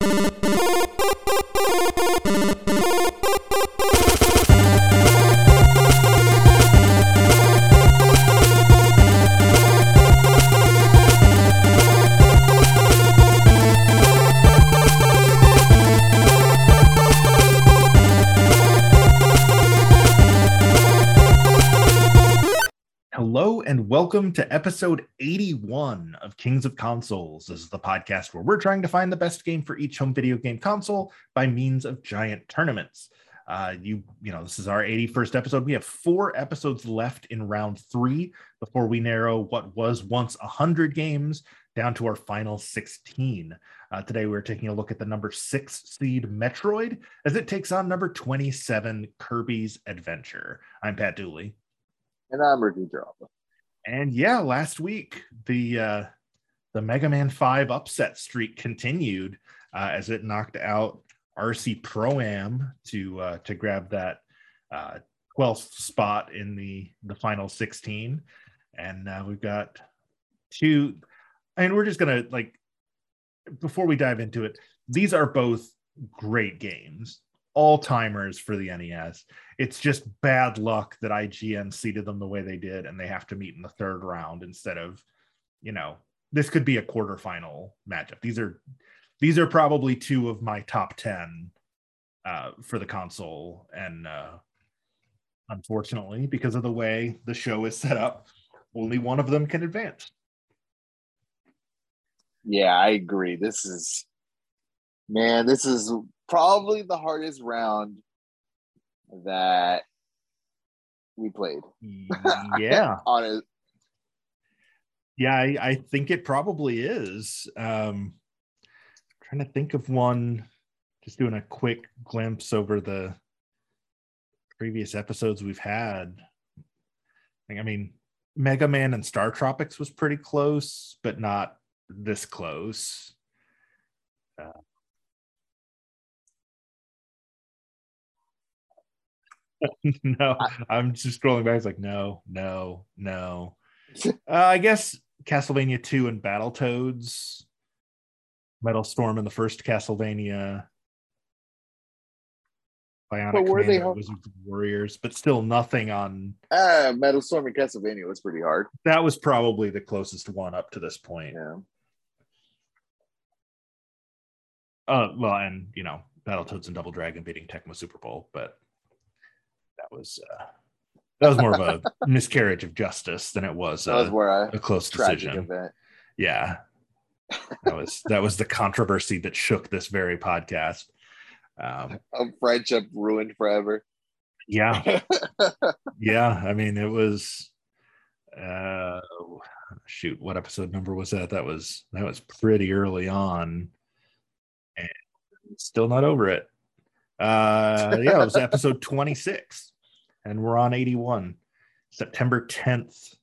Hello and welcome to episode 81 of Kings of Consoles. This is the podcast where we're trying to find the best game for each home video game console by means of giant tournaments. Uh, you, you know, this is our 81st episode. We have four episodes left in round three before we narrow what was once 100 games down to our final 16. Uh, today, we're taking a look at the number six seed Metroid as it takes on number 27 Kirby's Adventure. I'm Pat Dooley. And I'm Ricky Jaraba. And yeah, last week the uh, the Mega Man Five upset streak continued uh, as it knocked out RC Pro Am to uh, to grab that uh, 12th spot in the the final 16. And we've got two. And we're just gonna like before we dive into it. These are both great games all timers for the NES. It's just bad luck that IGN seeded them the way they did, and they have to meet in the third round instead of, you know, this could be a quarterfinal matchup. These are these are probably two of my top ten uh, for the console, and uh, unfortunately, because of the way the show is set up, only one of them can advance. Yeah, I agree. This is man, this is probably the hardest round that we played. Yeah. On it. Yeah, I, I, think it probably is. Um trying to think of one, just doing a quick glimpse over the previous episodes we've had. I mean, Mega Man and Star Tropics was pretty close, but not this close. Uh, no, I'm just scrolling back. It's like, no, no, no. uh, I guess Castlevania 2 and Battletoads, Metal Storm in the first Castlevania, Bionic but were Commando, they Wizards of Warriors, but still nothing on. Uh, Metal Storm and Castlevania was pretty hard. That was probably the closest one up to this point. Yeah. Uh, well, and you know, Battletoads and Double Dragon beating Tecmo Super Bowl, but that was uh, that was more of a miscarriage of justice than it was, that was where I, a close decision. Event. Yeah, that was that was the controversy that shook this very podcast. Um, a friendship ruined forever. Yeah, yeah. I mean, it was. Uh, shoot, what episode number was that? That was that was pretty early on, and still not over it. Uh, yeah, it was episode 26, and we're on 81, September 10th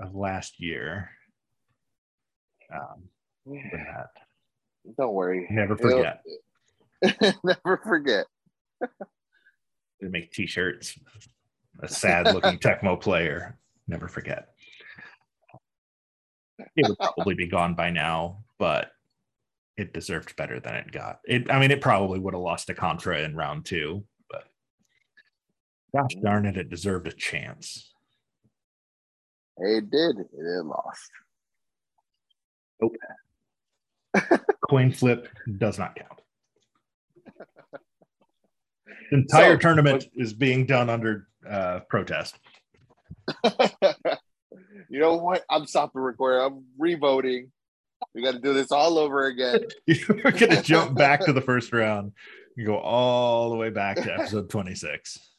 of last year. Um, that. Don't worry. Never forget. Never forget. they make t-shirts. A sad looking Tecmo player. Never forget. It would probably be gone by now, but it deserved better than it got. It, I mean, it probably would have lost to Contra in round two, gosh darn it, it deserved a chance. It did. It lost. Nope. Coin flip does not count. The entire so, tournament but, is being done under uh, protest. you know what? I'm stopping recording. I'm revoting. We got to do this all over again. You're going to jump back to the first round. You go all the way back to episode 26.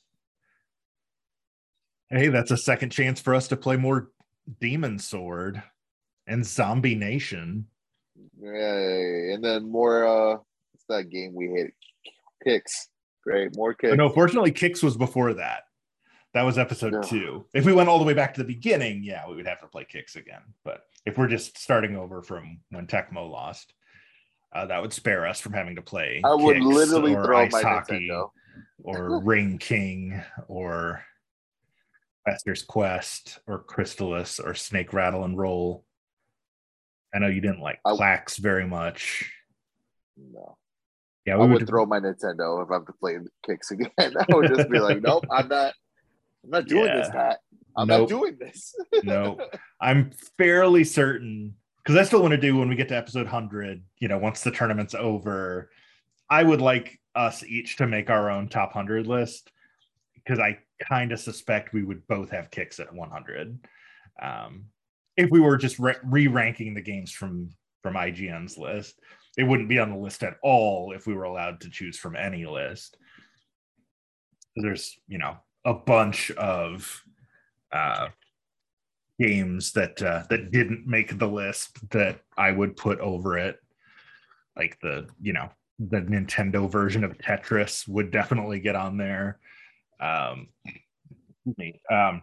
Hey, that's a second chance for us to play more Demon Sword and Zombie Nation. Yay. And then more uh what's that game we hate? Qix. Great. More Qix. No, fortunately, Qix was before that. That was episode no. two. If we went all the way back to the beginning, yeah, we would have to play Qix again. But if we're just starting over from when Tecmo lost, uh, that would spare us from having to play. I would literally throw ice my hockey Nintendo. or Ring King or Fester's Quest or Crystalis or Snake Rattle and Roll. I know you didn't like I, Klax very much. No. Yeah, I we would would throw my Nintendo if I have to play Qix again. I would just be like, nope, I'm not. I'm not doing this, Yeah. Pat. I'm Nope. not doing this. no. I'm fairly certain because I still want to do when we get to episode 100, you know, once the tournament's over, I would like us each to make our own top 100 list because I kind of suspect we would both have Qix at 100. Um, if we were just re- re-ranking the games from from IGN's list, it wouldn't be on the list at all if we were allowed to choose from any list. There's, you know, a bunch of uh, games that uh, that didn't make the list that I would put over it. Like the you know the Nintendo version of Tetris would definitely get on there. Um, me, um,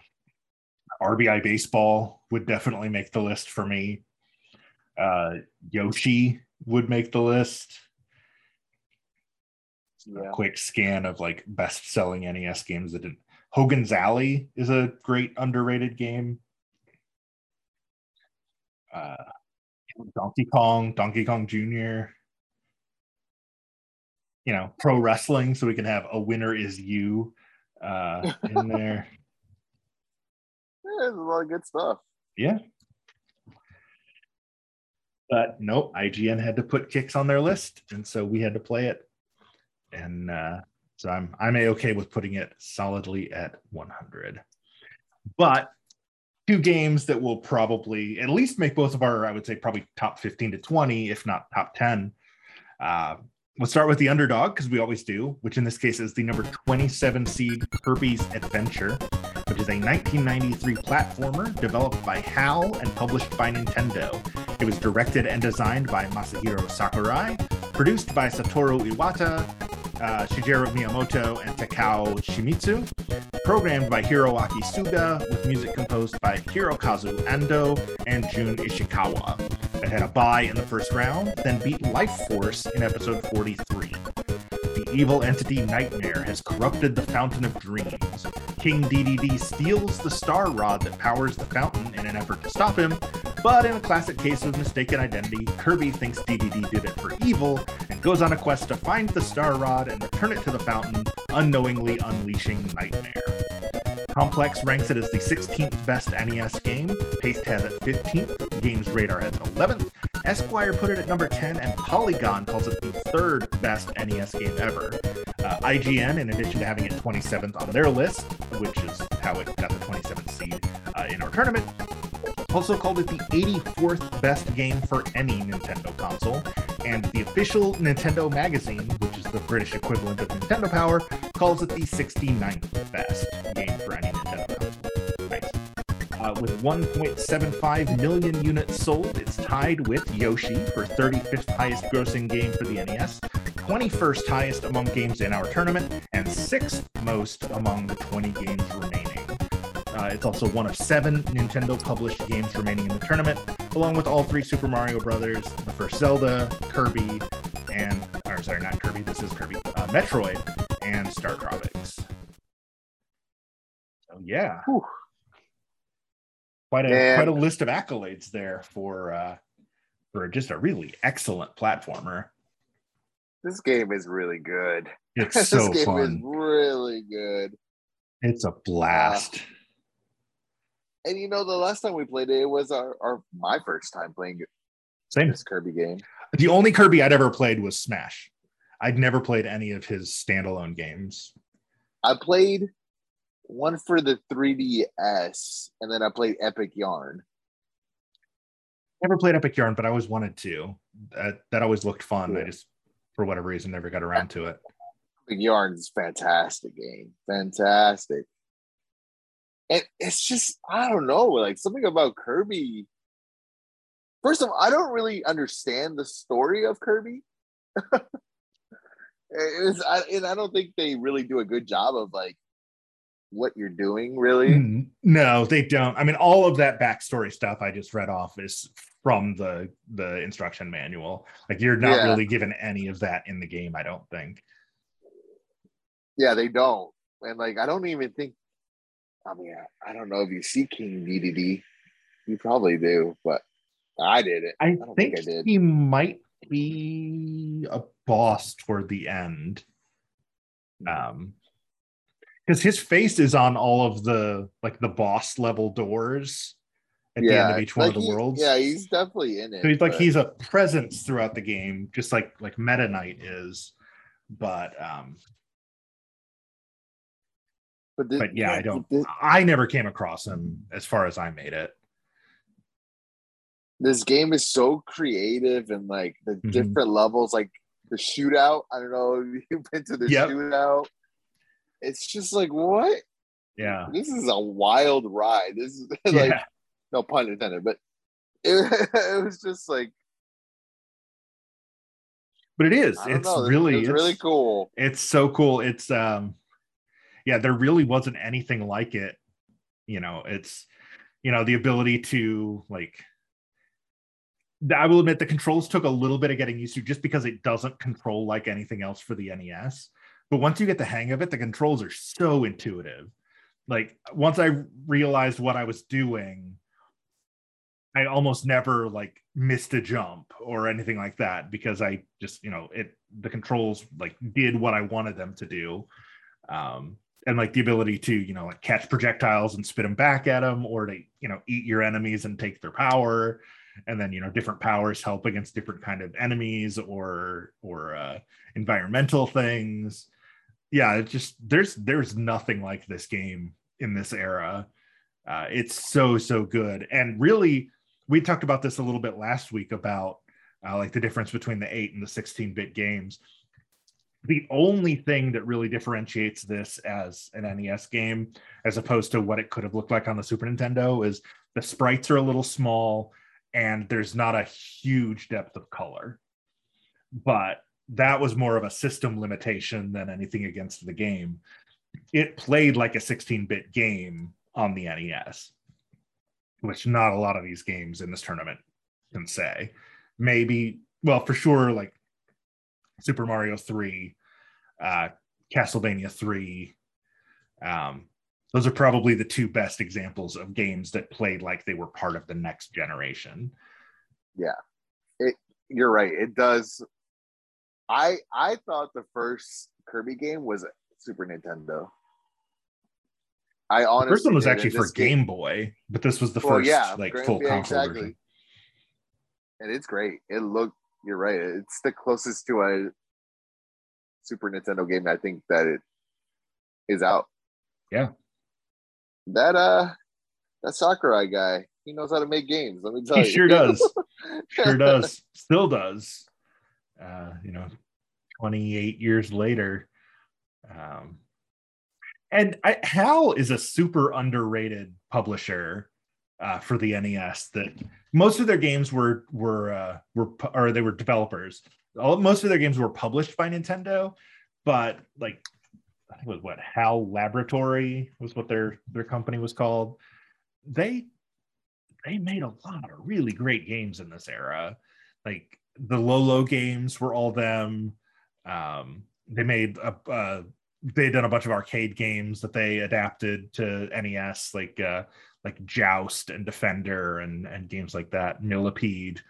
RBI baseball would definitely make the list for me. Uh, Yoshi would make the list. yeah. quick scan of like best selling NES games that didn't. Hogan's Alley is a great underrated game. Uh, Donkey Kong, Donkey Kong Jr. You know, pro wrestling, so we can have a winner is you uh, in there. Yeah, there's a lot of good stuff. Yeah. But nope, IGN had to put Qix on their list, and so we had to play it. And uh, so I'm I'm a okay with putting it solidly at 100. But two games that will probably at least make both of our, I would say, probably top 15 to 20, if not top 10. Uh, we'll start with the underdog because we always do, which in this case is the number 27 seed Kirby's Adventure which is a 1993 platformer developed by HAL and published by Nintendo. It was directed and designed by Masahiro Sakurai, produced by Satoru Iwata, uh, Shigeru Miyamoto, and Takao Shimizu, programmed by Hiroaki Suga, with music composed by Hirokazu Ando and Jun Ishikawa. It had a bye in the first round, then beat Life Force in episode 43. The evil entity Nightmare has corrupted the Fountain of Dreams. King Dedede steals the star rod that powers the fountain in an effort to stop him, but in a classic case of mistaken identity, Kirby thinks Dedede did it for evil and goes on a quest to find the star rod and return it to the fountain, unknowingly unleashing Nightmare. Complex ranks it as the 16th best NES game. Paste has it 15th. Games Radar has it 11th. Esquire put it at number 10, and Polygon calls it the third best NES game ever. Uh, IGN, in addition to having it 27th on their list, which is how it got the 27th seed uh, in our tournament, also called it the 84th best game for any Nintendo console. And the official Nintendo magazine, which is the British equivalent of Nintendo Power, calls it the 69th best game for any Nintendo console. Uh, with 1.75 million units sold, it's tied with Yoshi for 35th highest grossing game for the NES, 21st highest among games in our tournament, and 6th most among the 20 games remaining. Uh, it's also one of seven Nintendo published games remaining in the tournament, along with all three Super Mario Brothers, the first Zelda, Kirby, and or sorry, not Kirby. This is Kirby. Uh, Metroid and Star Tropics. So yeah, Whew. quite a Man. quite a list of accolades there for uh, for just a really excellent platformer. This game is really good. It's this so game is fun. really good. It's a blast. And you know, the last time we played it, it was our, our my first time playing Same. this Kirby game. The only Kirby I'd ever played was Smash. I'd never played any of his standalone games. I played one for the 3DS, and then I played Epic Yarn. Never played Epic Yarn, but I always wanted to. That that always looked fun. I just, for whatever reason, never got around to it. Epic Yarn is fantastic game. Fantastic. And it's just, I don't know, like something about Kirby. First of all, I don't really understand the story of Kirby. it's, I, and I don't think they really do a good job of like what you're doing, really. Mm, No, they don't. I mean, all of that backstory stuff I just read off is from the the instruction manual. Like you're not Yeah. really given any of that in the game. I don't think. Yeah, they don't. And like, I don't even think, I mean, I, I don't know if you see King Dedede. You probably do, but I did it. I, don't think, think I did. he might be a boss toward the end. Um, because his face is on all of the like the boss level doors at the end of each one like of the he- worlds. Yeah, he's definitely in it. So he's like but- he's a presence throughout the game, just like like Meta Knight is. But um, but, but yeah, I don't. I never came across him as far as I made it. this game is so creative and like the Mhm. different levels, like the shootout. I don't know if you've been to the Yep. shootout. It's just like what? Yeah, This is a wild ride. This is like yeah, no pun intended, but it, it was just like but it is. It's know. Really, was it's, really cool. It's so cool. It's um, yeah, there really wasn't anything like it. You know, it's you know the ability to like. I will admit the controls took a little bit of getting used to just because it doesn't control like anything else for the NES. But once you get the hang of it, the controls are so intuitive. Like once I realized what I was doing, I almost never like missed a jump or anything like that because I just, you know, it the controls like did what I wanted them to do. Um and like the ability to, you know, like catch projectiles and spit them back at them or to, you know, eat your enemies and take their power and then you know different powers help against different kind of enemies or or uh environmental things. Yeah it just there's there's nothing like this game in this era. Uh it's so so good. And really we talked about this a little bit last week about uh, like the difference between the 8 and the 16 bit games the only thing that really differentiates this as an NES game as opposed to what it could have looked like on the Super Nintendo is the sprites are a little small and there's not a huge depth of color. But that was more of a system limitation than anything against the game. It played like a 16 bit game on the NES, which not a lot of these games in this tournament can say. Maybe, well, for sure, like Super Mario 3, uh, Castlevania 3. Um, those are probably the two best examples of games that played like they were part of the next generation. Yeah, it, you're right. It does. I I thought the first Kirby game was Super Nintendo. I The honestly first one was actually for this Game Boy, but this was the Well, first yeah, like full yeah, console exactly. version. and it's great. It looked. You're right. It's the closest to a Super Nintendo game I think that it is out. Yeah. That uh, that Sakurai guy, he knows how to make games. Let me tell He you. sure does. Sure does. Still does. Uh, you know, 28 years later. Um, and I, Hal is a super underrated publisher uh, for the NES. That most of their games were were uh, were or they were developers. All, most of their games were published by Nintendo, but like I think it was what Hal Laboratory was what their their company was called. They they made a lot of really great games in this era. Like the Lolo games were all them. Um, they made a uh, they done a bunch of arcade games that they adapted to NES, like uh, like Joust and Defender and and games like that. Millipede.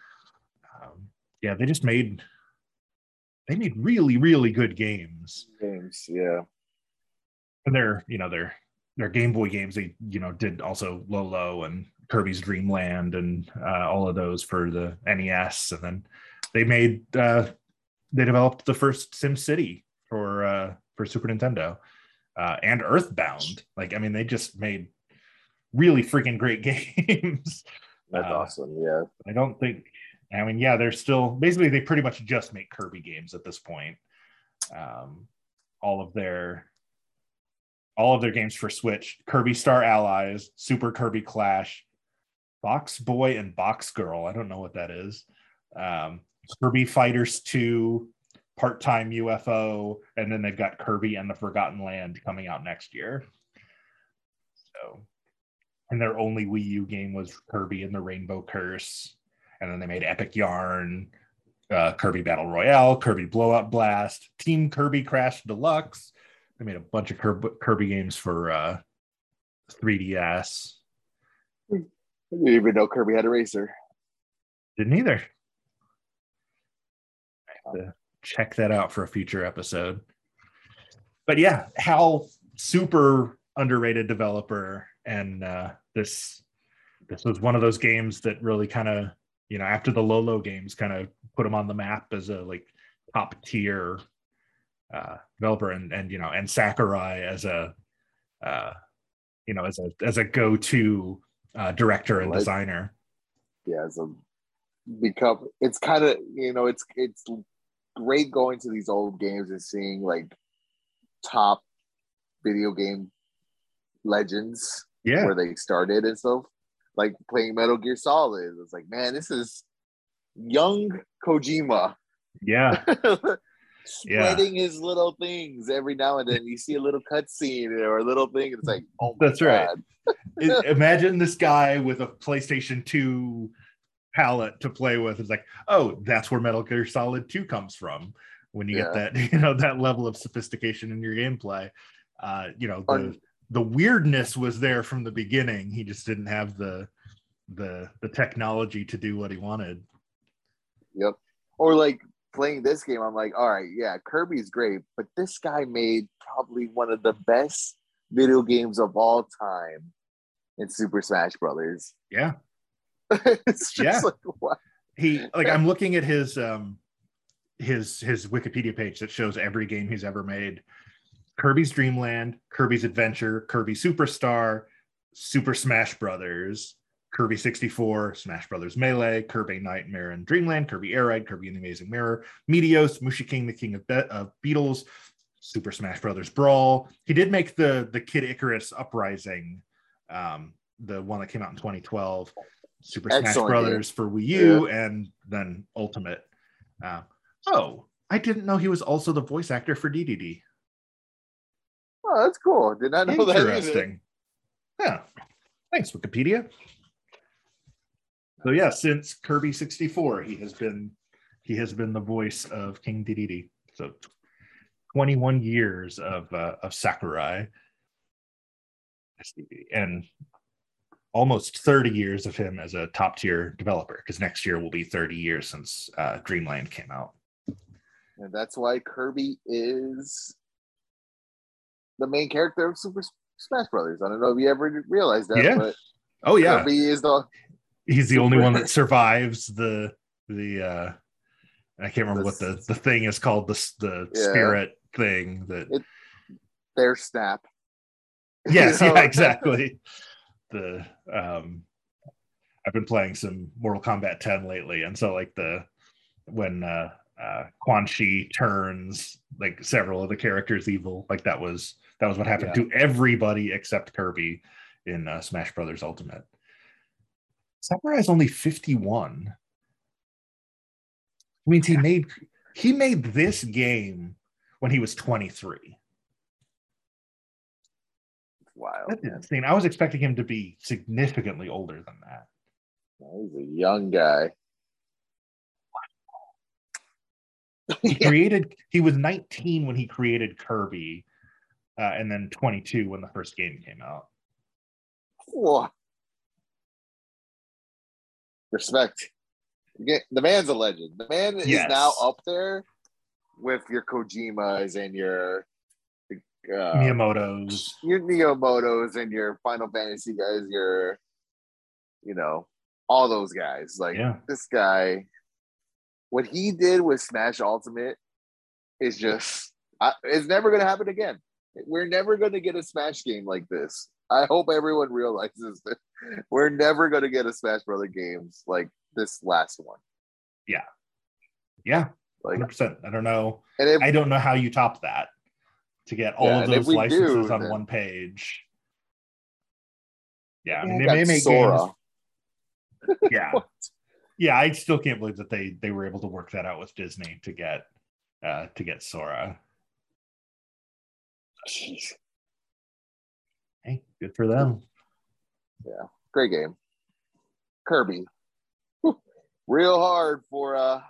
Um, yeah, they just made they made really really good games games. Yeah. and they're you know they're they're Game Boy games. They you know did also Lolo and Kirby's Dream Land and uh, all of those for the NES, and then they made uh, they developed the first Sim City for uh, for Super Nintendo uh, and Earthbound. Like I mean, they just made really freaking great games. That's Uh, awesome. Yeah. I don't think. I mean, yeah, they're still basically they pretty much just make Kirby games at this point. Um, all of their all of their games for Switch: Kirby Star Allies, Super Kirby Clash, Box Boy, and Box Girl. I don't know what that is. Um, Kirby Fighters Two, Part Time UFO, and then they've got Kirby and the Forgotten Land coming out next year. So, and their only Wii U game was Kirby and the Rainbow Curse and then they made Epic Yarn, uh, Kirby Battle Royale, Kirby Blowout Blast, Team Kirby Crash Deluxe. They made a bunch of Kirby, Kirby games for uh, 3DS. I didn't even know Kirby had a racer. Didn't either. I have to check that out for a future episode. But yeah, Hal, super underrated developer, and uh, this this was one of those games that really kind of you know after the Lolo games kind of put him on the map as a like top tier uh, developer, and and you know and Sakurai as a uh, you know as a as a go to uh, director and Like- designer. yeah, it's a become it's kind of you know it's it's great going to these old games and seeing like top video game legends Yeah, where they started and stuff like playing metal gear solid it's like man this is young kojima yeah, spreading his little things every now and then you see a little cutscene or a little thing it's like oh That's right. God. I- imagine this guy with a PlayStation 2 palette to play with. It's like, oh, that's where Metal Gear Solid 2 comes from. When you get that, you know, that level of sophistication in your gameplay. Uh, you know, the the weirdness was there from the beginning. He just didn't have the the the technology to do what he wanted. Yep. Or like playing this game, I'm like, all right, yeah, Kirby's great, but this guy made probably one of the best video games of all time in Super Smash Brothers. Yeah. it's just Yeah. like wow. He like I'm looking at his um his his Wikipedia page that shows every game he's ever made. Kirby's Dream Land, Kirby's Adventure, Kirby Superstar, Super Smash Brothers, Kirby 64, Smash Brothers Melee, Kirby Nightmare and Dreamland, Kirby Air Ride, Kirby and the Amazing Mirror, Meteos, Mushi King, the King of, Be- of Beetles, Super Smash Brothers Brawl. He did make the the Kid Icarus Uprising, um, the one that came out in 2012. Super Smash Excellent Brothers for Wii U, and then Ultimate. Uh, oh, I didn't know he was also the voice actor for Dedede. Oh, that's cool. Did not know that. Interesting. Yeah. Thanks, Wikipedia. So yeah, since Kirby 64, he has been he has been the voice of King Dedede. So 21 years of uh, of Sakurai. And almost 30 years of him as a top tier developer, because next year will be 30 years since uh, Dreamland came out. And that's why Kirby is the main character of Super Smash Brothers. I don't know if you ever realized that, Yeah. but Oh yeah, Kirby is the he's the only one that survives the the uh i can't remember what the the thing is called the the Yeah. spirit thing that It- their snap. yes You know? yeah exactly the um i've been playing some mortal kombat 10 lately and so like the when uh uh quan chi turns like several of the characters evil like that was that was what happened to everybody except kirby in uh, smash brothers ultimate sakurai is only 51 means he made he made this game when he was 23 Wow. That's insane. I was expecting him to be significantly older than that. He's a young guy. He created. He was 19 when he created Kirby, uh, and then 22 when the first game came out. Whoa. Respect. Get- The man's a legend. The man is Yes. now up there with your Kojimas and your uh, Miyamoto's. your Miyamoto's and your Final Fantasy guys, your you know, all those guys. Like Yeah. this guy, what he did with Smash Ultimate is just I, it's never gonna happen again. We're never gonna get a Smash game like this. I hope everyone realizes that we're never gonna get a Smash Brother games like this last one. Yeah, Like, 100%. I don't know. and if I don't know how you top that to get all Yeah, of those licenses do, on then- one page. Yeah, I mean, they may make Sora. games. Yeah, yeah. I still can't believe that they they were able to work that out with Disney to get uh to get Sora. Jeez, Hey, good for them. Yeah, great game. Kirby. Whew. Real hard for uh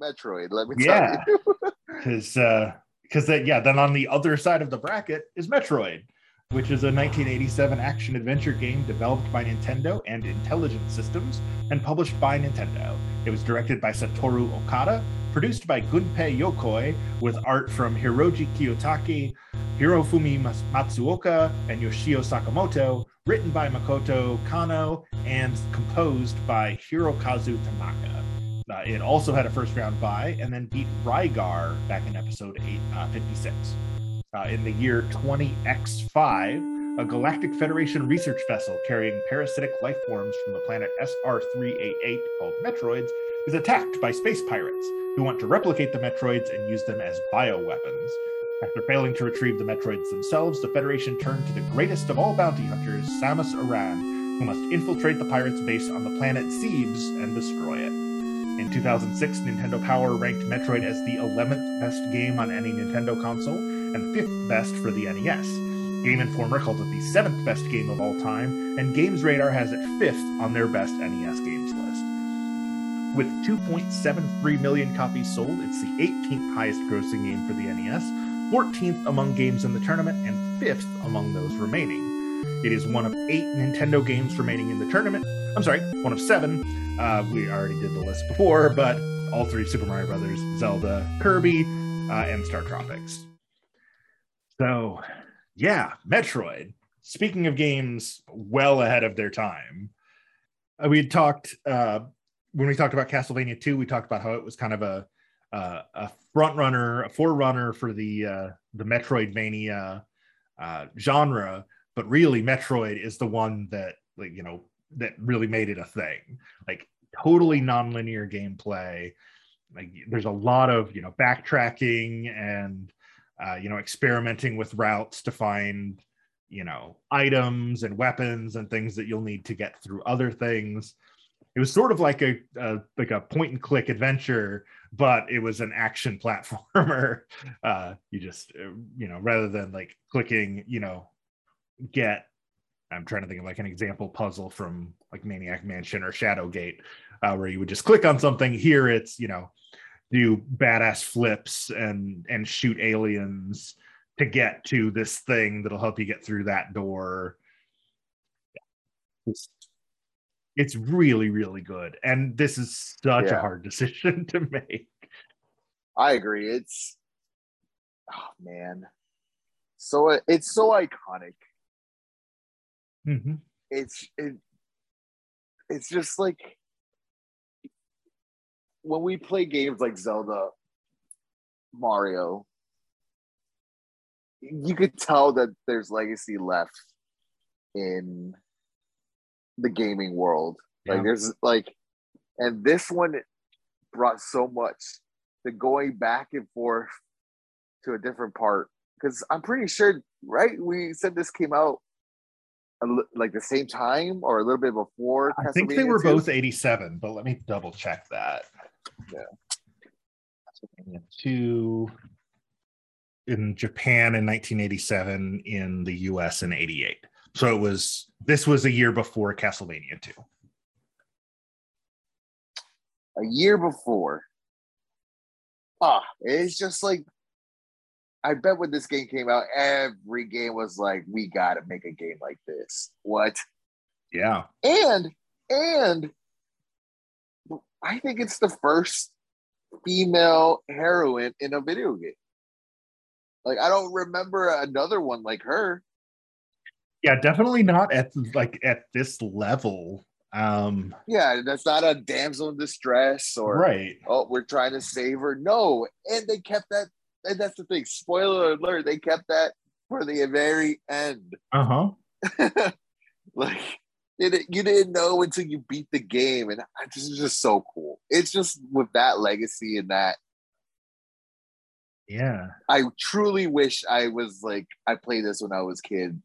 Metroid, let me Yeah. tell you. because uh because that yeah then on the other side of the bracket is metroid which is a 1987 action adventure game developed by nintendo and intelligent systems and published by nintendo it was directed by satoru okada produced by Gunpei Yokoi, with art from Hiroji Kiyotake, Hirofumi Matsuoka, and Yoshio Sakamoto, written by Makoto Kano, and composed by Hirokazu Tanaka. Uh, it also had a first round bye and then beat Rygar back in episode 8, uh, 56. Uh, in the year 20X5, a Galactic Federation research vessel carrying parasitic life forms from the planet SR 388 called Metroids is attacked by space pirates who want to replicate the Metroids and use them as bioweapons. After failing to retrieve the Metroids themselves, the Federation turned to the greatest of all bounty hunters, Samus Aran, who must infiltrate the pirates' base on the planet Zebes and destroy it. In 2006, Nintendo Power ranked Metroid as the 11th best game on any Nintendo console and 5th best for the NES. Game Informer called it the 7th best game of all time, and Games Radar has it 5th on their best NES games list. With 2.73 million copies sold, it's the 18th highest grossing game for the NES, 14th among games in the tournament, and 5th among those remaining. It is one of eight Nintendo games remaining in the tournament. I'm sorry, one of seven. Uh, we already did the list before, but all three Super Mario Brothers, Zelda, Kirby, uh, and Star Tropics. So, yeah, Metroid. Speaking of games well ahead of their time, uh, we had talked uh, when we talked about Castlevania 2, we talked about how it was kind of a uh, a front runner, a forerunner for the uh, the Metroidvania uh, genre, but really Metroid is the one that like you know that really made it a thing. Like totally nonlinear gameplay. Like there's a lot of you know backtracking and uh, you know experimenting with routes to find you know items and weapons and things that you'll need to get through other things it was sort of like a, a, like a point and click adventure but it was an action platformer. Uh you just uh, you know rather than like clicking you know get i'm trying to think of like an example puzzle from like maniac mansion or shadowgate uh, where you would just click on something here it's you know do badass flips and and shoot aliens to get to this thing that'll help you get through that door it's really really good and this is such Yeah. a hard decision to make I agree. It's oh man, so it's so iconic. Mhm. It's it, it's just like when we play games like Zelda, Mario. You could tell that there's legacy left in the gaming world. Like there's like, and this one brought so much the going back and forth to a different part because I'm pretty sure, right? We said this came out li- like the same time or a little bit before. i think they were 2. both 87 but let me double check that Yeah. 2 in japan in 1987 in the us in 88 so it was this was a year before castlevania 2 a year before. Ah, it's just like I bet when this game came out, every game was like, "We got to make a game like this." What? yeah and and I think it's the first female heroine in a video game. Like I don't remember another one like her. Yeah definitely not at like at this level um Yeah, that's not a damsel in distress or right oh we're trying to save her. No, and they kept that. And that's the thing. Spoiler alert: they kept that for the very end. uh-huh like you didn't, you didn't know until you beat the game, and I just it's just so cool. It's just with that legacy and that yeah I truly wish I was like I played this when I was kid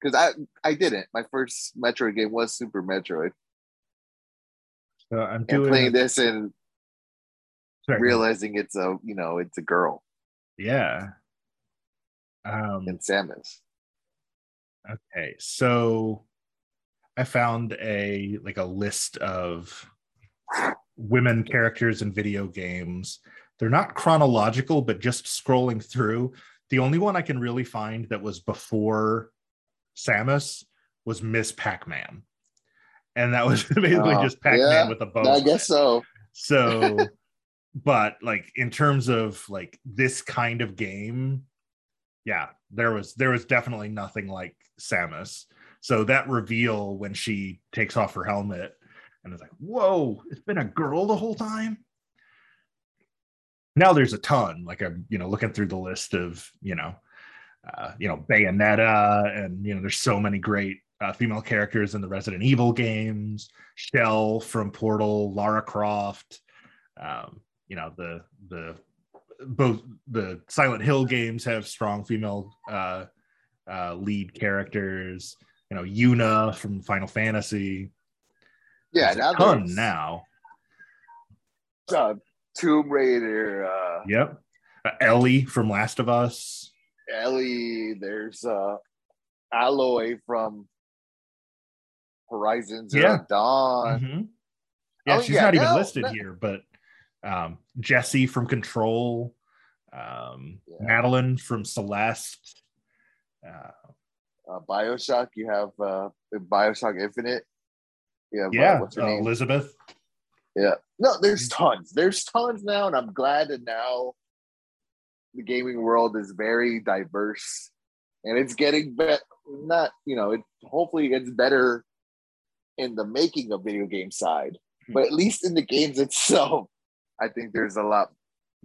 because I I didn't. My first Metroid game was Super Metroid, so i'm doing and playing this and sorry, realizing it's a you know it's a girl yeah um in Samus. Okay, so I found a like a list of women characters in video games. They're not chronological, but just scrolling through, the only one I can really find that was before Samus was Miss Pac-Man. And that was basically Oh, just Pac-Man yeah, with a bow. I guess so. So but like in terms of like this kind of game, yeah, there was there was definitely nothing like Samus. So that reveal when she takes off her helmet and it's like, whoa, it's been a girl the whole time. Now there's a ton. Like I'm, you know, looking through the list of, you know, uh, you know, Bayonetta, and you know, there's so many great uh, female characters in the Resident Evil games. Chell from Portal, Lara Croft. Um, you know, the the both the Silent Hill games have strong female uh, uh, lead characters. You know, Yuna from Final Fantasy. Yeah, a ton now. Uh, Tomb Raider. Uh, yep. Uh, Ellie from Last of Us. Ellie. There's uh, Aloy from Horizon Zero Yeah. Dawn. Mhm. Yeah, Oh, she's yeah, not even no, listed no. here, but um, Jesse from Control, um, Yeah. Madeline from Celeste. Uh, Uh, Bioshock. You have uh, Bioshock Infinite. You have, uh, yeah, what's her uh, name? Elizabeth. Yeah. No, there's tons. There's tons now, and I'm glad that now the gaming world is very diverse and it's getting better. Not, you know, it hopefully gets better in the making of video game side, Hmm. but at least in the games itself, I think there's a lot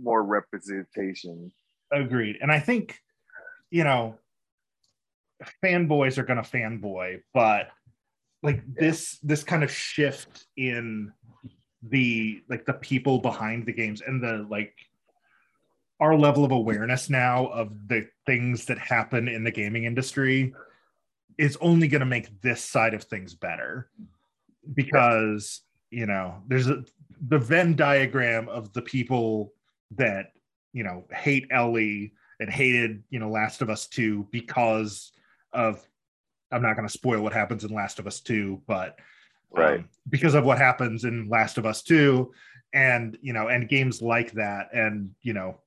more representation. Agreed. And I think, you know, fanboys are going to fanboy, but like this this kind of shift in the like the people behind the games and the like our level of awareness now of the things that happen in the gaming industry is only going to make this side of things better. Because you know there's a the venn diagram of the people that you know hate ellie and hated you know last of us 2 because of i'm not going to spoil what happens in last of us 2 but um, because of what happens in last of us 2 and you know and games like that and you know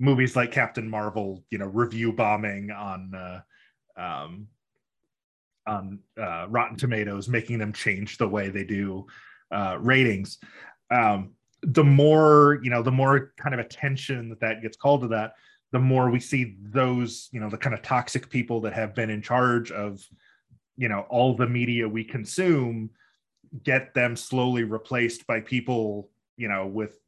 movies like captain marvel you know review bombing on uh, um, on uh, rotten tomatoes making them change the way they do uh, ratings. Um, the more you know the more kind of attention that that gets called to that the more we see those you know the kind of toxic people that have been in charge of you know all the media we consume get them slowly replaced by people you know with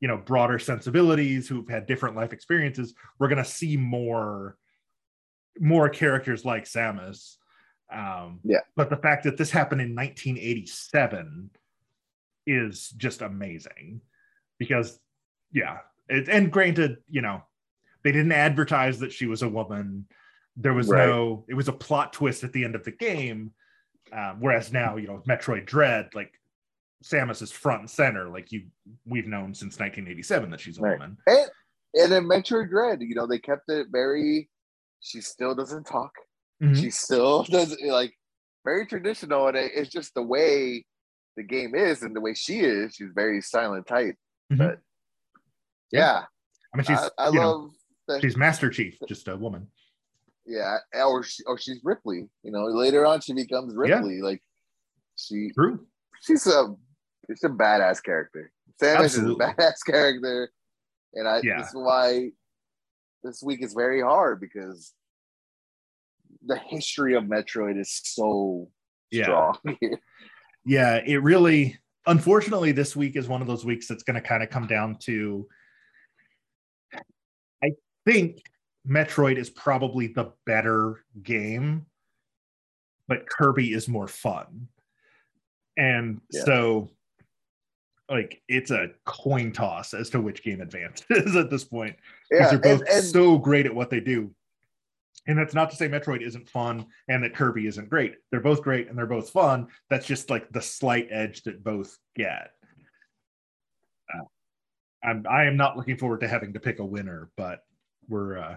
you know broader sensibilities who've had different life experiences we're going to see more more characters like samus um Yeah. but the fact that this happened in 1987 is just amazing because yeah it, and granted you know they didn't advertise that she was a woman there was Right. no it was a plot twist at the end of the game um, whereas now you know metroid dread like samus is front and center like you we've known since 1987 that she's a Right. woman And and in Metroid Dread, you know, they kept it very she still doesn't talk. Mhm. She still doesn't like very traditional and it, it's just the way the game is and the way she is. She's very silent type. Mhm. But yeah, i mean she's I, I know, love that. she's master chief just a woman yeah, or she, or she's Ripley. You know, later on she becomes Yeah. Ripley. Like she true she's a she's a badass character. Samus Absolutely. is a badass character, and I Yeah. this is why this week is very hard because the history of Metroid is so Yeah. strong. yeah it really unfortunately this week is one of those weeks that's going to kind of come down to i think metroid is probably the better game but kirby is more fun and Yeah. so like it's a coin toss as to which game advances at this point because yeah, they're both and, and so great at what they do. And that's not to say Metroid isn't fun and that Kirby isn't great. They're both great and they're both fun. That's just like the slight edge that both get. Uh, I'm I am not looking forward to having to pick a winner, but we're uh,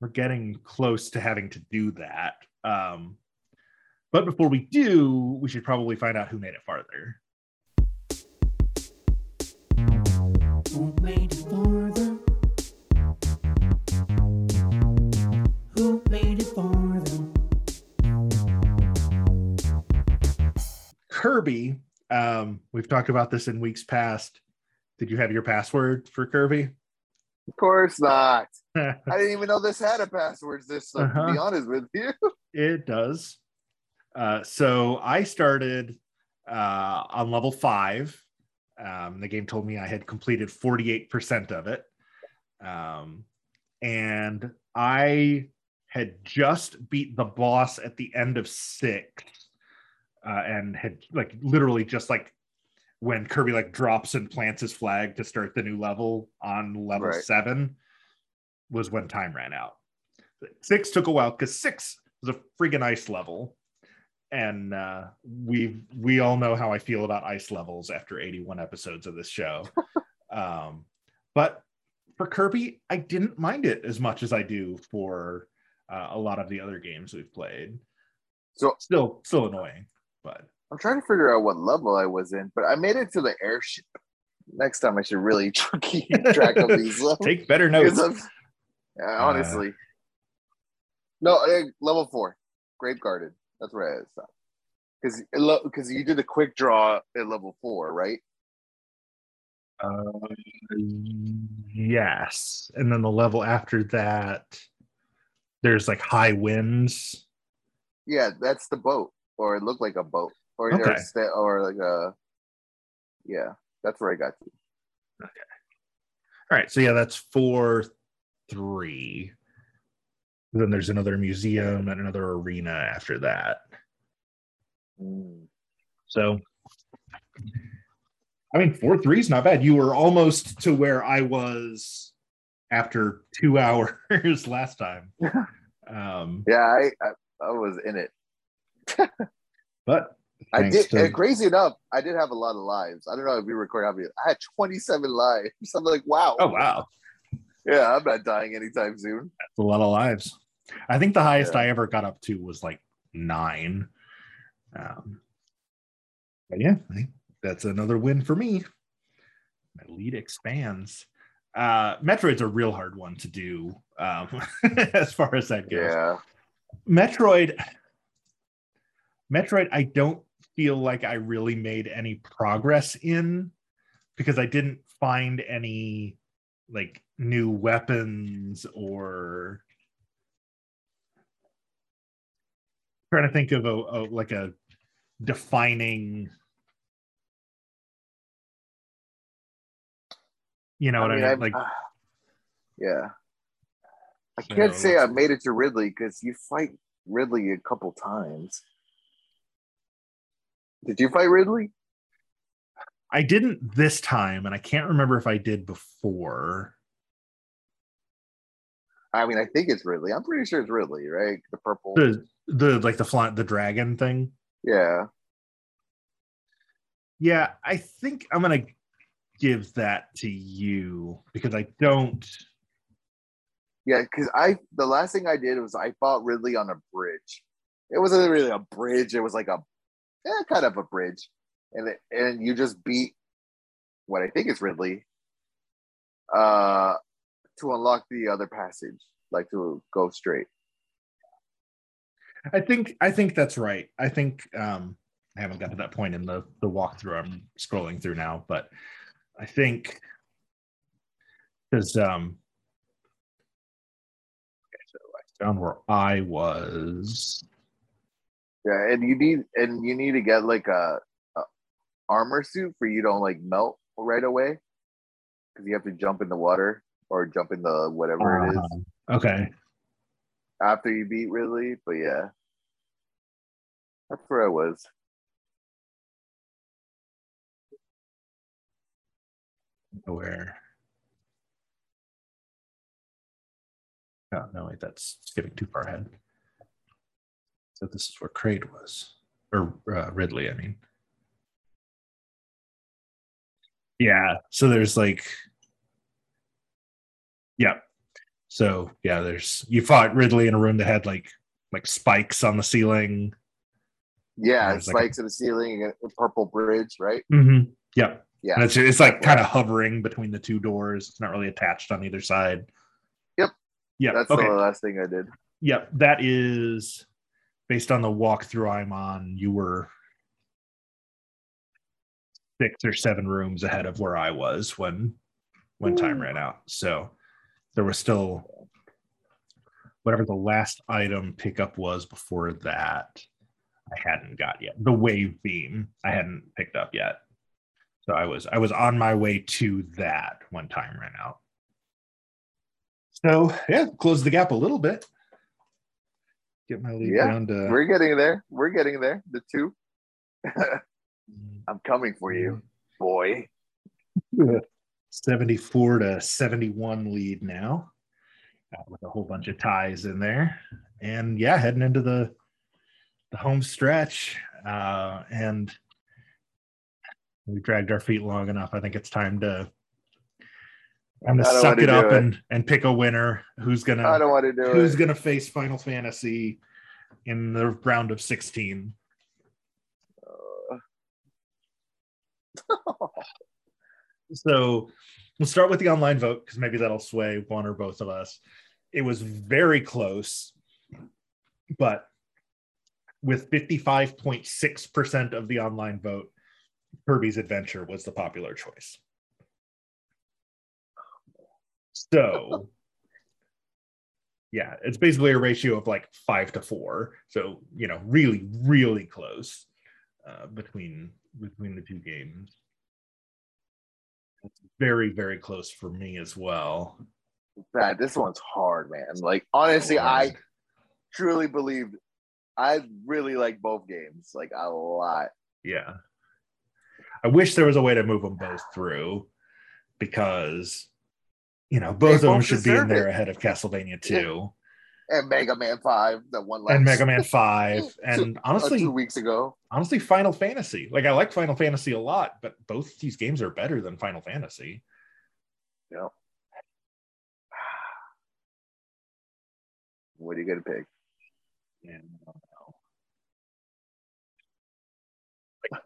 we're getting close to having to do that. Um, but before we do, we should probably find out who made it farther. Kirby, um, we've talked about this in weeks past, Did you have your password for Kirby? Of course not. I didn't even know this had a password system, to be Uh-huh. honest with you. It does. Uh, so I started uh, on level five. Um, the game told me I had completed 48% of it. Um, and I had just beat the boss at the end of six uh, and had like literally just like when Kirby like drops and plants his flag to start the new level on level Right. seven was when time ran out. Six took a while because six was a friggin' ice level. And uh, we we all know how I feel about ice levels after 81 episodes of this show. um, but for Kirby, I didn't mind it as much as I do for uh, a lot of the other games we've played. So Still, still annoying, but I'm trying to figure out what level I was in, but I made it to the airship. Next time I should really keep track of these levels. take better notes. of- yeah, honestly. no, uh, level four, Grape Garden. That's where I stopped. Because because you did a quick draw at level four, right? Uh, yes, and then the level after that, there's like high winds. Yeah, that's the boat, or it looked like a boat, or Okay. or, sta- or like a. Yeah, that's where I got to. Okay. All right, so yeah, that's four, three. Then there's another museum and another arena after that. Mm. So, I mean, four three is not bad. You were almost to where I was after two hours last time. Um, Yeah, I, I I was in it. But I did. to- and crazy enough, I did have a lot of lives. I don't know if you record how many. I had 27 lives. I'm like, wow. oh wow, Yeah, I'm not dying anytime soon. that's a lot of lives. I think the highest Yeah. I ever got up to was like nine. Um, but yeah, I think that's another win for me. My lead expands. Uh, Metroid's a real hard one to do um, as far as that goes. Yeah. Metroid, Metroid, I don't feel like I really made any progress in because I didn't find any like new weapons or trying to think of a, a like a defining you know what I mean? I'm- Like yeah. I can't know, say I made it to Ridley because you fight Ridley a couple times. Did you fight Ridley? I didn't this time, and I can't remember if I did before. I mean, I think it's Ridley. I'm pretty sure it's Ridley, right? The purple. The the like the fly, the dragon thing. yeah. Yeah, I think I'm gonna give that to you because I don't. Yeah, because I the last thing I did was I fought Ridley on a bridge. It wasn't really a bridge. It was like a yeah, kind of a bridge, and it, and you just beat what I think is Ridley, uh, to unlock the other passage, like to go straight. I think I think that's right. I think um I haven't got to that point in the the walkthrough. I'm scrolling through now, but I think because um okay, so I found where I was. Yeah, and you need and you need to get like a, a armor suit for you don't like melt right away because you have to jump in the water or jump in the whatever it is Uh, okay. after you beat Ridley. But yeah, that's where I was. Where? Oh no, wait, that's skipping too far ahead. So this is where Kraid was, or uh, Ridley, I mean. Yeah, so there's like, yeah, so yeah, there's you fought Ridley in a room that had like like spikes on the ceiling. Yeah, There's like a- spikes in the ceiling and a purple bridge, right? Mm-hmm. Yep. Yeah. And it's, it's like kind of hovering between the two doors. It's not really attached on either side. Yep. Yeah. That's okay. the last thing I did. Yep. That is based on the walkthrough I'm on. You were six or seven rooms ahead of where I was when when time ran out. So there was still whatever the last item pickup was before that. I hadn't got yet. The wave beam I hadn't picked up yet. So I was I was on my way to that when time ran out. So yeah, close the gap a little bit. Get my lead Yeah, down to We're getting there. We're getting there. The two. I'm coming for you, boy. 74 to 71 lead now uh, with a whole bunch of ties in there and yeah heading into the the home stretch uh and we dragged our feet long enough i think it's time to i'm gonna suck it up it. and and pick a winner who's gonna I don't want to do who's it. gonna face final fantasy in the round of 16 So we'll start with the online vote because maybe that'll sway one or both of us. It was very close, but with 55.6% of the online vote, Kirby's Adventure was the popular choice. So, yeah, it's basically a ratio of like five to four. So, you know, really, really close uh, between between the two games. It's very, very close for me as well. Man, this one's hard, man. Like honestly, I truly believe I really like both games, like a lot. yeah. I wish there was a way to move them both through because you know both of them should be in there it. ahead of Castlevania 2 And Mega Man Five, that one last and Mega Man 5 and uh, honestly two weeks ago. honestly Final Fantasy. Like I like Final Fantasy a lot, but both these games are better than Final Fantasy. Yeah. What are you gonna pick?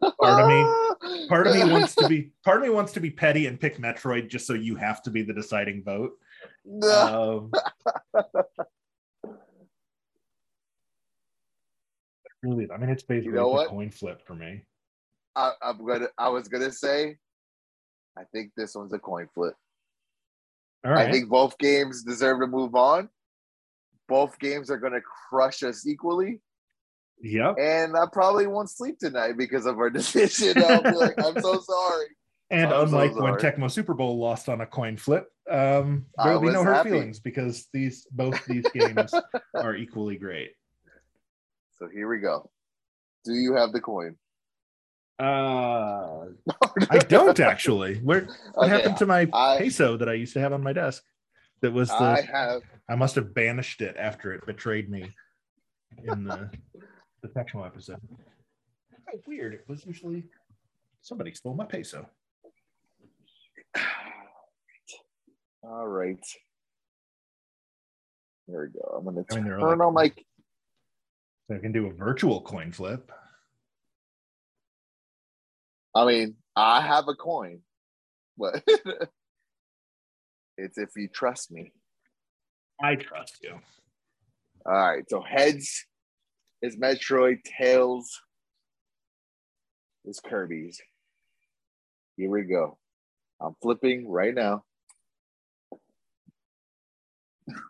And Part of me- part of me wants to be part of me wants to be petty and pick Metroid just so you have to be the deciding vote. Um, really, I mean, it's basically know a coin flip for me. I, I'm gonna. I was gonna say. I think this one's a coin flip. All right. I think both games deserve to move on. Both games are gonna crush us equally, yep. and I probably won't sleep tonight because of our decision. I'll be like, I'm so sorry. And I'm so unlike when. Tecmo Super Bowl lost on a coin flip, um, there will be no hurt feelings because these both these games are equally great. So here we go. Do you have the coin? Uh, I don't actually. Where what Okay, happened to my I- peso that I used to have on my desk? That was the I have. I must have banished it after it betrayed me in the the Tecmo episode. Oh, weird. It was usually somebody stole my peso. All right. There we go. I'm I mean, they're turn like- on my. So I can do a virtual coin flip. I mean, I have a coin, but it's if you trust me. I trust you. All right. So heads is Metroid, tails is Kirby's. Here we go. I'm flipping right now.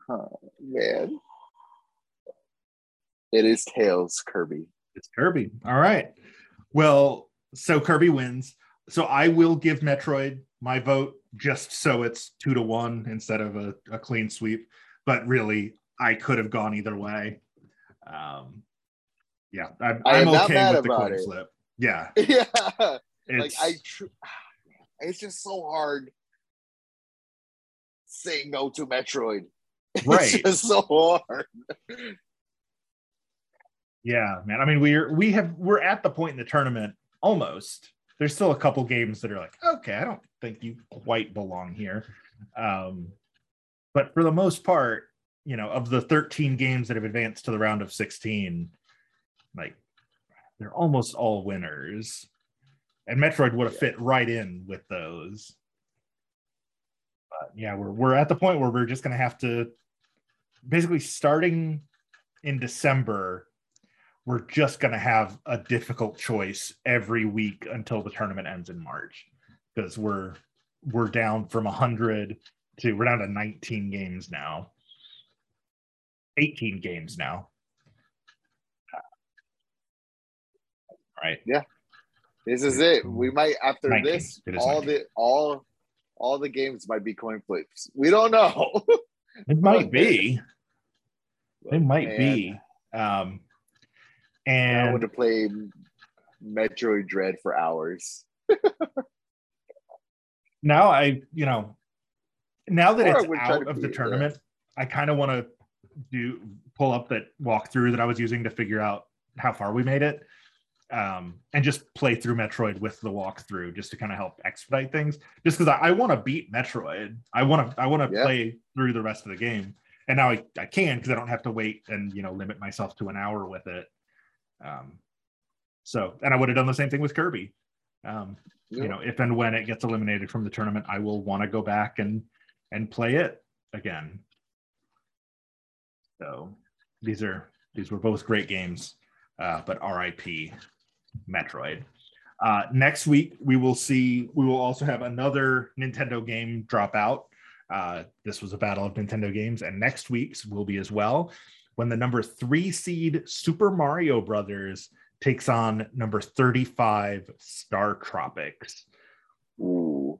Oh, man. It is tails, Kirby. It's Kirby. All right. Well, so Kirby wins. So I will give Metroid my vote just so it's two to one instead of a, a clean sweep. But really, I could have gone either way. Um, yeah, I'm, I'm okay with the coin it. flip. Yeah, yeah. like it's I tr- it's just so hard saying no to Metroid. right. It's just so hard. Yeah, man. I mean, we're we have we're at the point in the tournament almost. There's still a couple games that are like, okay, I don't think you quite belong here. Um, but for the most part, you know, of the 13 games that have advanced to the round of 16, like they're almost all winners. And Metroid would have fit right in with those. But yeah, we're we're at the point where we're just gonna have to basically starting in December, we're just going to have a difficult choice every week until the tournament ends in March because we're we're down from 100 to we're down to 19 games now 18 games now right Yeah. This is it. We might after 19. this, all 19. the all all the games might be coin flips. We don't know. it might be it might Man, be um and I want to play Metroid Dread for hours. now I, you know, now that Or it's out of the it, yeah. tournament, I kind of want to do pull up that walkthrough that I was using to figure out how far we made it, um, and just play through Metroid with the walkthrough just to kind of help expedite things. Just because I, I want to beat Metroid, I want to I want to Yeah. play through the rest of the game, and now I, I can because I don't have to wait and you know limit myself to an hour with it. Um, so, and I would have done the same thing with Kirby. Um, you know if and when it gets eliminated from the tournament i will want to go back and and play it again so these are these were both great games uh, but rip metroid uh, next week we will see we will also have another nintendo game drop out uh, this was a battle of nintendo games and next week's will be as well when the number three seed super mario brothers takes on number 35 star tropics Ooh.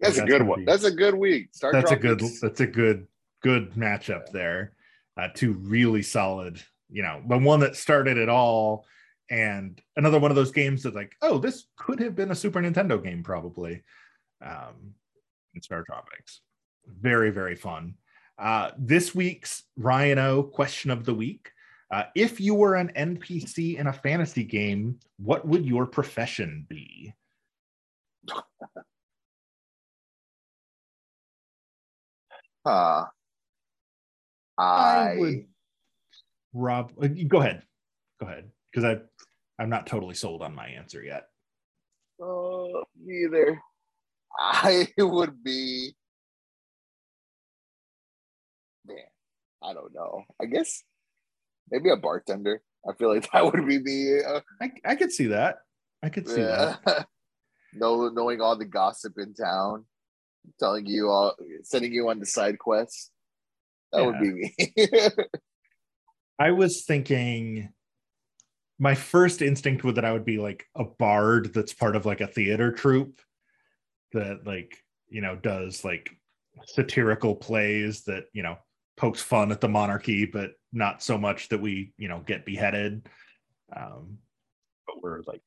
That's a good one. be- That's a good week. Star that's a good that's a good good matchup there uh, two really solid you know the one that started it all and another one of those games that's like oh this could have been a super nintendo game probably um in star tropics. Very very fun. Uh this week's ryan o question of the week. Uh, if you were an npc in a fantasy game what would your profession be? Huh. I I, would- rob uh, go ahead. Go ahead. Because i i'm not totally sold on my answer yet uh, neither. I would be. Man, I don't know. I guess maybe a bartender. I feel like that would be me. Uh, i i could see that i could see that yeah. know, knowing all the gossip in town, telling you all, sending you on the side quests. That would be me. i was thinking my first instinct was that i would be like a bard that's part of like a theater troupe that like you know does like satirical plays that you know pokes fun at the monarchy but not so much that we you know get beheaded. Um but we're like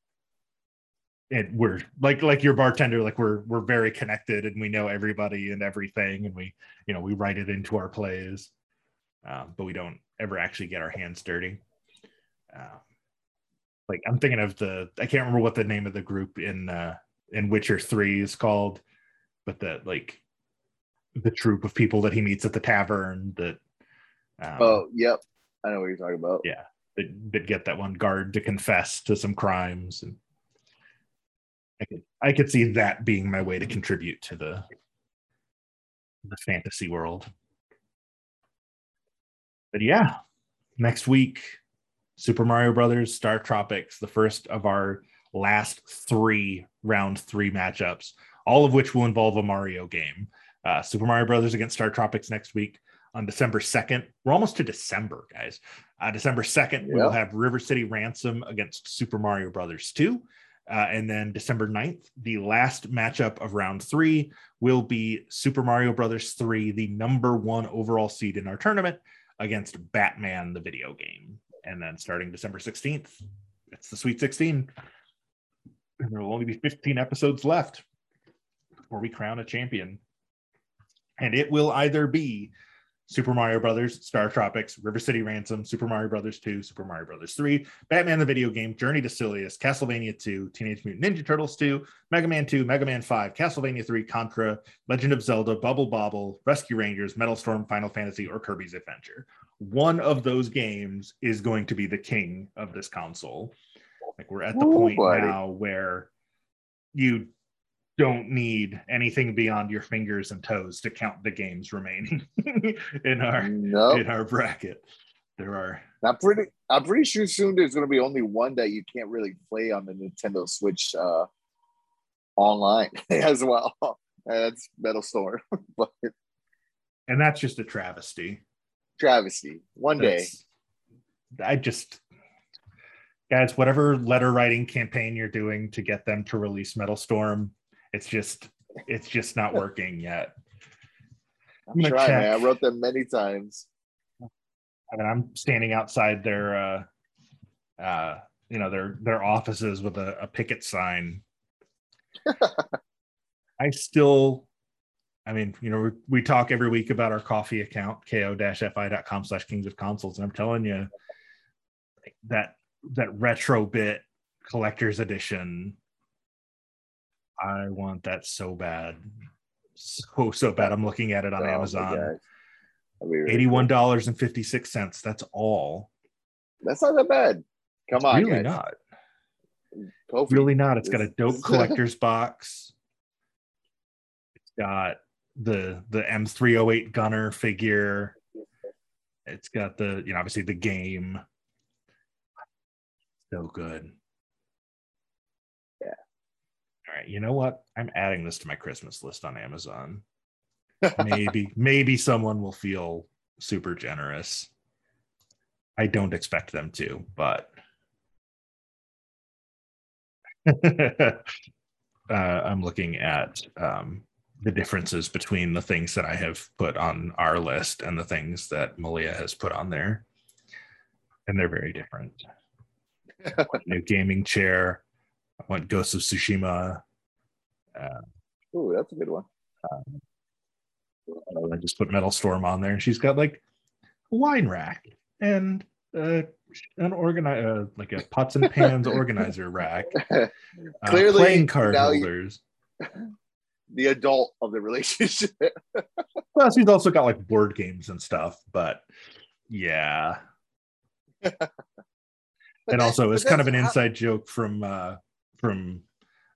and we're like like your bartender like we're we're very connected and we know everybody and everything and we you know we write it into our plays um, but we don't ever actually get our hands dirty. Um, like i'm thinking of the i can't remember what the name of the group in uh in witcher 3 is called but that like the troop of people that he meets at the tavern that um, oh, yep. I know what you're talking about. Yeah. that, that get that one guard to confess to some crimes and i could i could see that being my way to contribute to the the fantasy world but yeah next week super mario brothers star tropics the first of our last three round three matchups all of which will involve a mario game uh, super mario brothers against star tropics next week on december 2nd we're almost to december guys uh, December 2nd, we will have River City Ransom against Super Mario Brothers 2. Uh, and then December 9th, the last matchup of round three will be Super Mario Brothers 3, the number one overall seed in our tournament, against Batman, the video game. And then starting December 16th, it's the Sweet 16. And there will only be 15 episodes left before we crown a champion. And it will either be Super Mario Brothers, Star Tropics, River City Ransom, Super Mario Brothers 2, Super Mario Brothers 3, Batman the video game, Journey to Silius, Castlevania 2, Teenage Mutant Ninja Turtles 2, Mega Man 2, Mega Man 5, Castlevania 3, Contra, Legend of Zelda, Bubble Bobble, Rescue Rangers, Metal Storm, Final Fantasy, or Kirby's Adventure. One of those games is going to be the king of this console. Like we're at the Ooh, point buddy. now where you don't need anything beyond your fingers and toes to count the games remaining in our No, in our bracket. there are I'm pretty. I'm pretty sure soon there's going to be only one that you can't really play on the Nintendo Switch uh, online as well. That's Metal Storm, but and that's just a travesty. travesty. One day, I just guys, whatever letter writing campaign you're doing to get them to release Metal Storm, it's just it's just not working yet. I'm gonna trying. Man. I wrote them many times. I mean, I'm standing outside their uh uh you know their their offices with a, a picket sign. I still I mean, you know, we, we talk every week about our coffee account, ko-fi.com slash kings of consoles. And I'm telling you that that retro bit collector's edition. I want that so bad. So so bad. I'm looking at it on Oh, Amazon. God. Really $81.56. That's all. That's not that bad. Come on, really guys. not. Ko-fi. Really not. It's got a dope collector's box. It's got the the M308 gunner figure. It's got the, you know, obviously the game. So good. Yeah. All right. You know what? I'm adding this to my Christmas list on Amazon. Maybe, maybe someone will feel super generous. I don't expect them to, but uh, I'm looking at um, the differences between the things that I have put on our list and the things that Malia has put on there. And they're very different. I want a new gaming chair. I want Ghost of Tsushima. Ooh, that's a good one. Uh, I just put Metal Storm on there, and she's got like a wine rack and uh, an organi- uh, like a pots and pans organizer rack. Uh, Clearly, playing card you- holders. The adult of the relationship. Well, she's also got like board games and stuff, but yeah. and also, it's kind of an inside joke from uh, from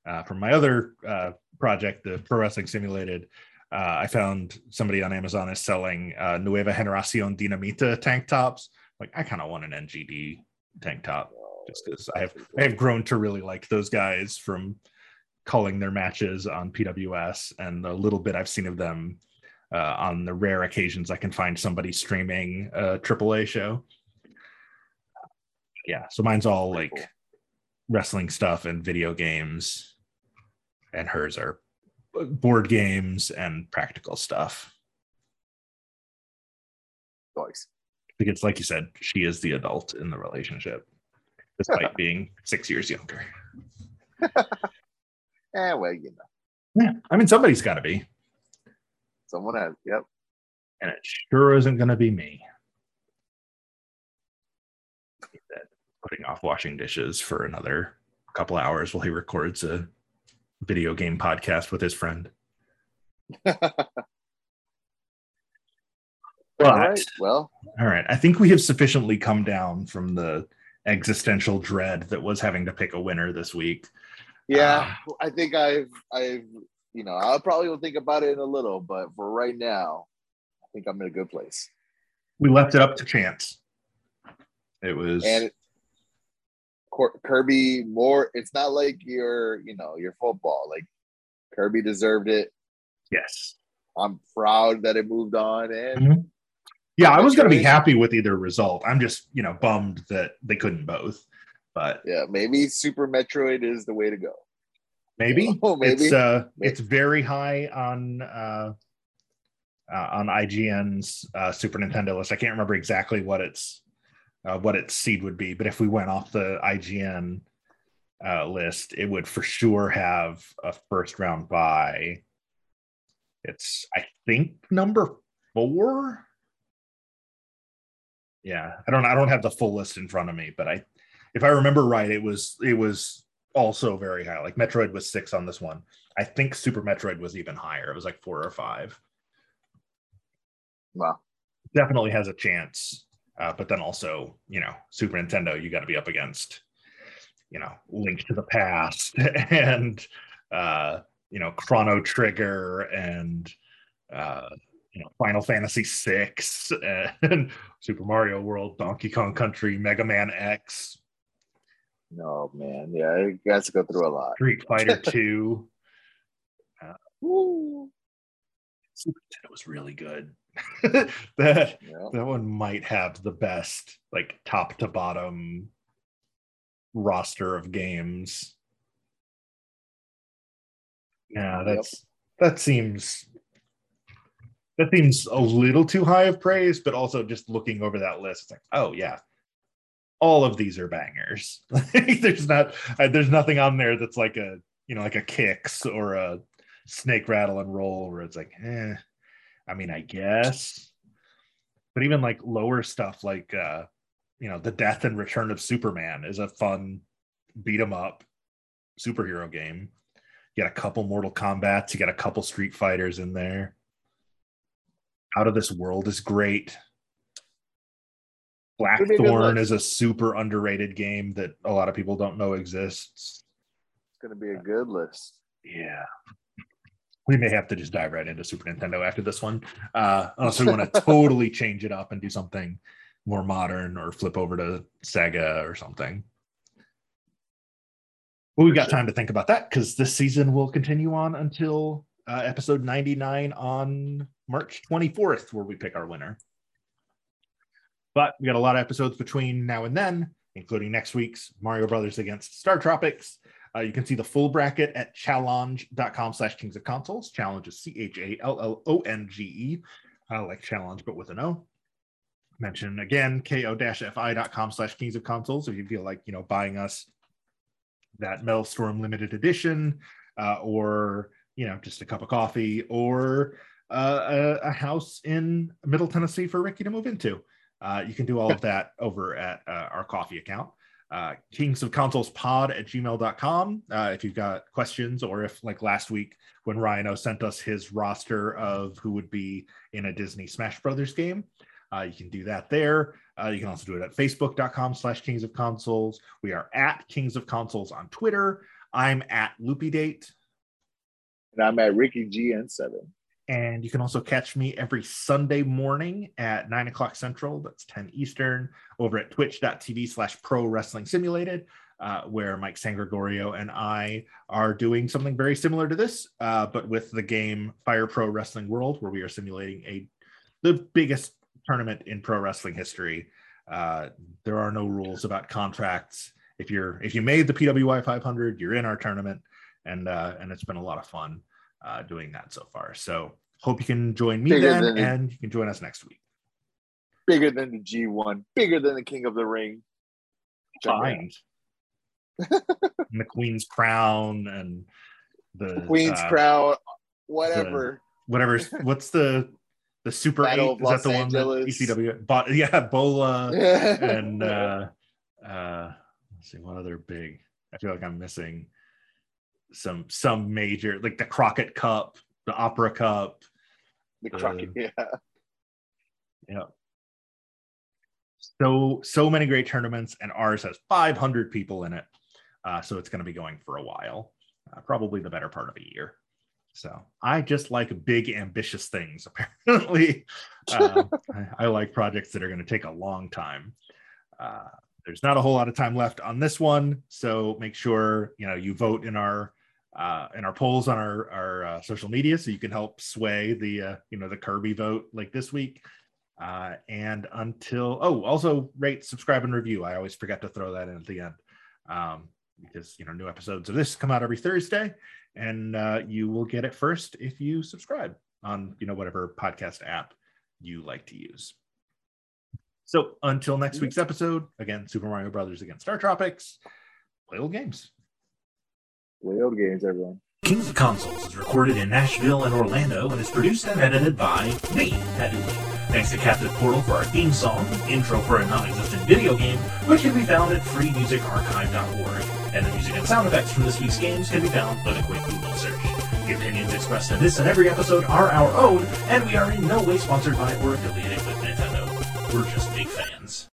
uh, from my other uh, project, the Pro Wrestling Simulated. Uh, I found somebody on Amazon is selling uh, Nueva Generacion Dinamita tank tops. Like, I kind of want an NGD tank top just because I have I have grown to really like those guys from calling their matches on PWS and the little bit I've seen of them uh, on the rare occasions I can find somebody streaming a AAA show. Yeah, so mine's all like wrestling stuff and video games, and hers are board games and practical stuff. Nice. Because, like you said, she is the adult in the relationship, despite being six years younger. Eh, well, you know, Yeah, I mean, somebody's got to be, someone has. Yep. and it sure isn't going to be me. Putting off washing dishes for another couple hours while he records a video game podcast with his friend. But, All right. Well, all right, I think we have sufficiently come down from the existential dread that was having to pick a winner this week. yeah, uh, I think I've, I've, you know, I'll probably will think about it in a little, but for right now, I think I'm in a good place. We left it up to chance. It was And Cor- Kirby, more. It's not like your, you know, your football. Like Kirby deserved it. yes. I'm proud that it moved on, and Mhm. Yeah, I was going to be happy with either result. I'm just, you know, bummed that they couldn't both. But yeah, maybe Super Metroid is the way to go. maybe, Oh, maybe. it's uh, Maybe. it's very high on uh, uh, on IGN's uh, Super Nintendo list. I can't remember exactly what its uh, what its seed would be, but if we went off the IGN uh, list, it would for sure have a first round buy. It's I think number four. Yeah, I don't I don't have the full list in front of me, but I if I remember right, it was it was also very high. Like Metroid was six on this one. I think Super Metroid was even higher. It was like four or five. Wow. Definitely has a chance. Uh, but then also, you know, Super Nintendo, you got to be up against, you know, Link to the Past and, uh, you know, Chrono Trigger and, uh, you know Final Fantasy VI and Super Mario World, Donkey Kong Country, Mega Man X, No man, yeah, has to go through a lot. Street Fighter 2. Woo. Super Nintendo was really good. that Yeah. that one might have the best like top to bottom roster of games. Yeah, that's that seems that seems a little too high of praise, but also just looking over that list, it's like, oh yeah, all of these are bangers. there's not there's nothing on there that's like a you know like a Qix or a snake rattle and roll where it's like, eh. I mean, I guess, but even like lower stuff like uh, you know, the Death and Return of Superman is a fun beat 'em up superhero game. You got a couple Mortal Kombats, you got a couple Street Fighters in there. Out of This World is great. Could be a good Blackthorn is a super underrated game that a lot of people don't know exists. It's gonna be a good list. Yeah. We may have to just dive right into Super Nintendo after this one. Uh, unless we want to totally change it up and do something more modern or flip over to Sega or something. Well, we've got time to think about that because this season will continue on until uh, episode 99 on March 24th, where we pick our winner. But we got a lot of episodes between now and then, including next week's Mario Brothers against Star Tropics. Uh, you can see the full bracket at challonge.com slash kings of consoles. Challonge is C H A L L O N G E. I like challenge, but with an O. Mention again, ko-fi.com slash kings of consoles if you feel like, you know, buying us that Metal Storm limited edition uh, or, you know, just a cup of coffee or uh, a, a house in Middle Tennessee for Ricky to move into. Uh, you can do all of that over at uh, our coffee account uh, kings of consoles pod at gmail.com uh, if you've got questions or if like last week when rhino sent us his roster of who would be in a disney smash brothers game uh, you can do that there. Uh, you can also do it at facebook.com slash kings of consoles we are at kings of consoles on twitter. I'm at loopy date. And I'm at Ricky GN7. And you can also catch me every Sunday morning at nine o'clock central. That's 10 Eastern over at twitch.tv slash pro wrestling simulated, uh, where Mike San Gregorio and I are doing something very similar to this, uh, but with the game Fire Pro Wrestling World, where we are simulating a the biggest tournament in pro wrestling history. Uh, there are no rules about contracts. If you're if you made the PWI 500, you're in our tournament, and uh, and it's been a lot of fun uh, doing that so far. So hope you can join me Bigger then, the- and you can join us next week. Bigger than the G1, bigger than the King of the Ring. Fine. and the Queen's crown and the Queen's uh, Crown, whatever. whatever. What's the the Super Battle Eight? Is Los that the Angeles. one that ECW? But yeah, Bola and and uh uh let's see one other big i feel like i'm missing some some major like the crockett cup the opera cup. The Crockett, yeah. yeah. So so many great tournaments and ours has 500 people in it. Uh, so it's going to be going for a while uh, probably the better part of a year. So i just like big ambitious things apparently. Um, I, I like projects that are going to take a long time. Uh, there's not a whole lot of time left on this one so make sure you know you vote in our uh, in our polls on our our uh, social media so you can help sway the uh, you know the kirby vote like this week. Uh, and until oh also rate subscribe and review. I always forget to throw that in at the end um, because you know new episodes of this come out every thursday and uh, you will get it first if you subscribe on you know whatever podcast app you like to use. So until next week's episode again super mario brothers against star tropics play old games Old games, everyone. Kings of Consoles is recorded in Nashville and Orlando and is produced and edited by me, Dooley. Thanks to Captain Portal for our theme song, intro for a non-existent video game, which can be found at freemusicarchive.org. And the music and sound effects from this week's games can be found with a quick Google search. The opinions expressed in this and every episode are our own, and we are in no way sponsored by or affiliated with Nintendo. We're just big fans.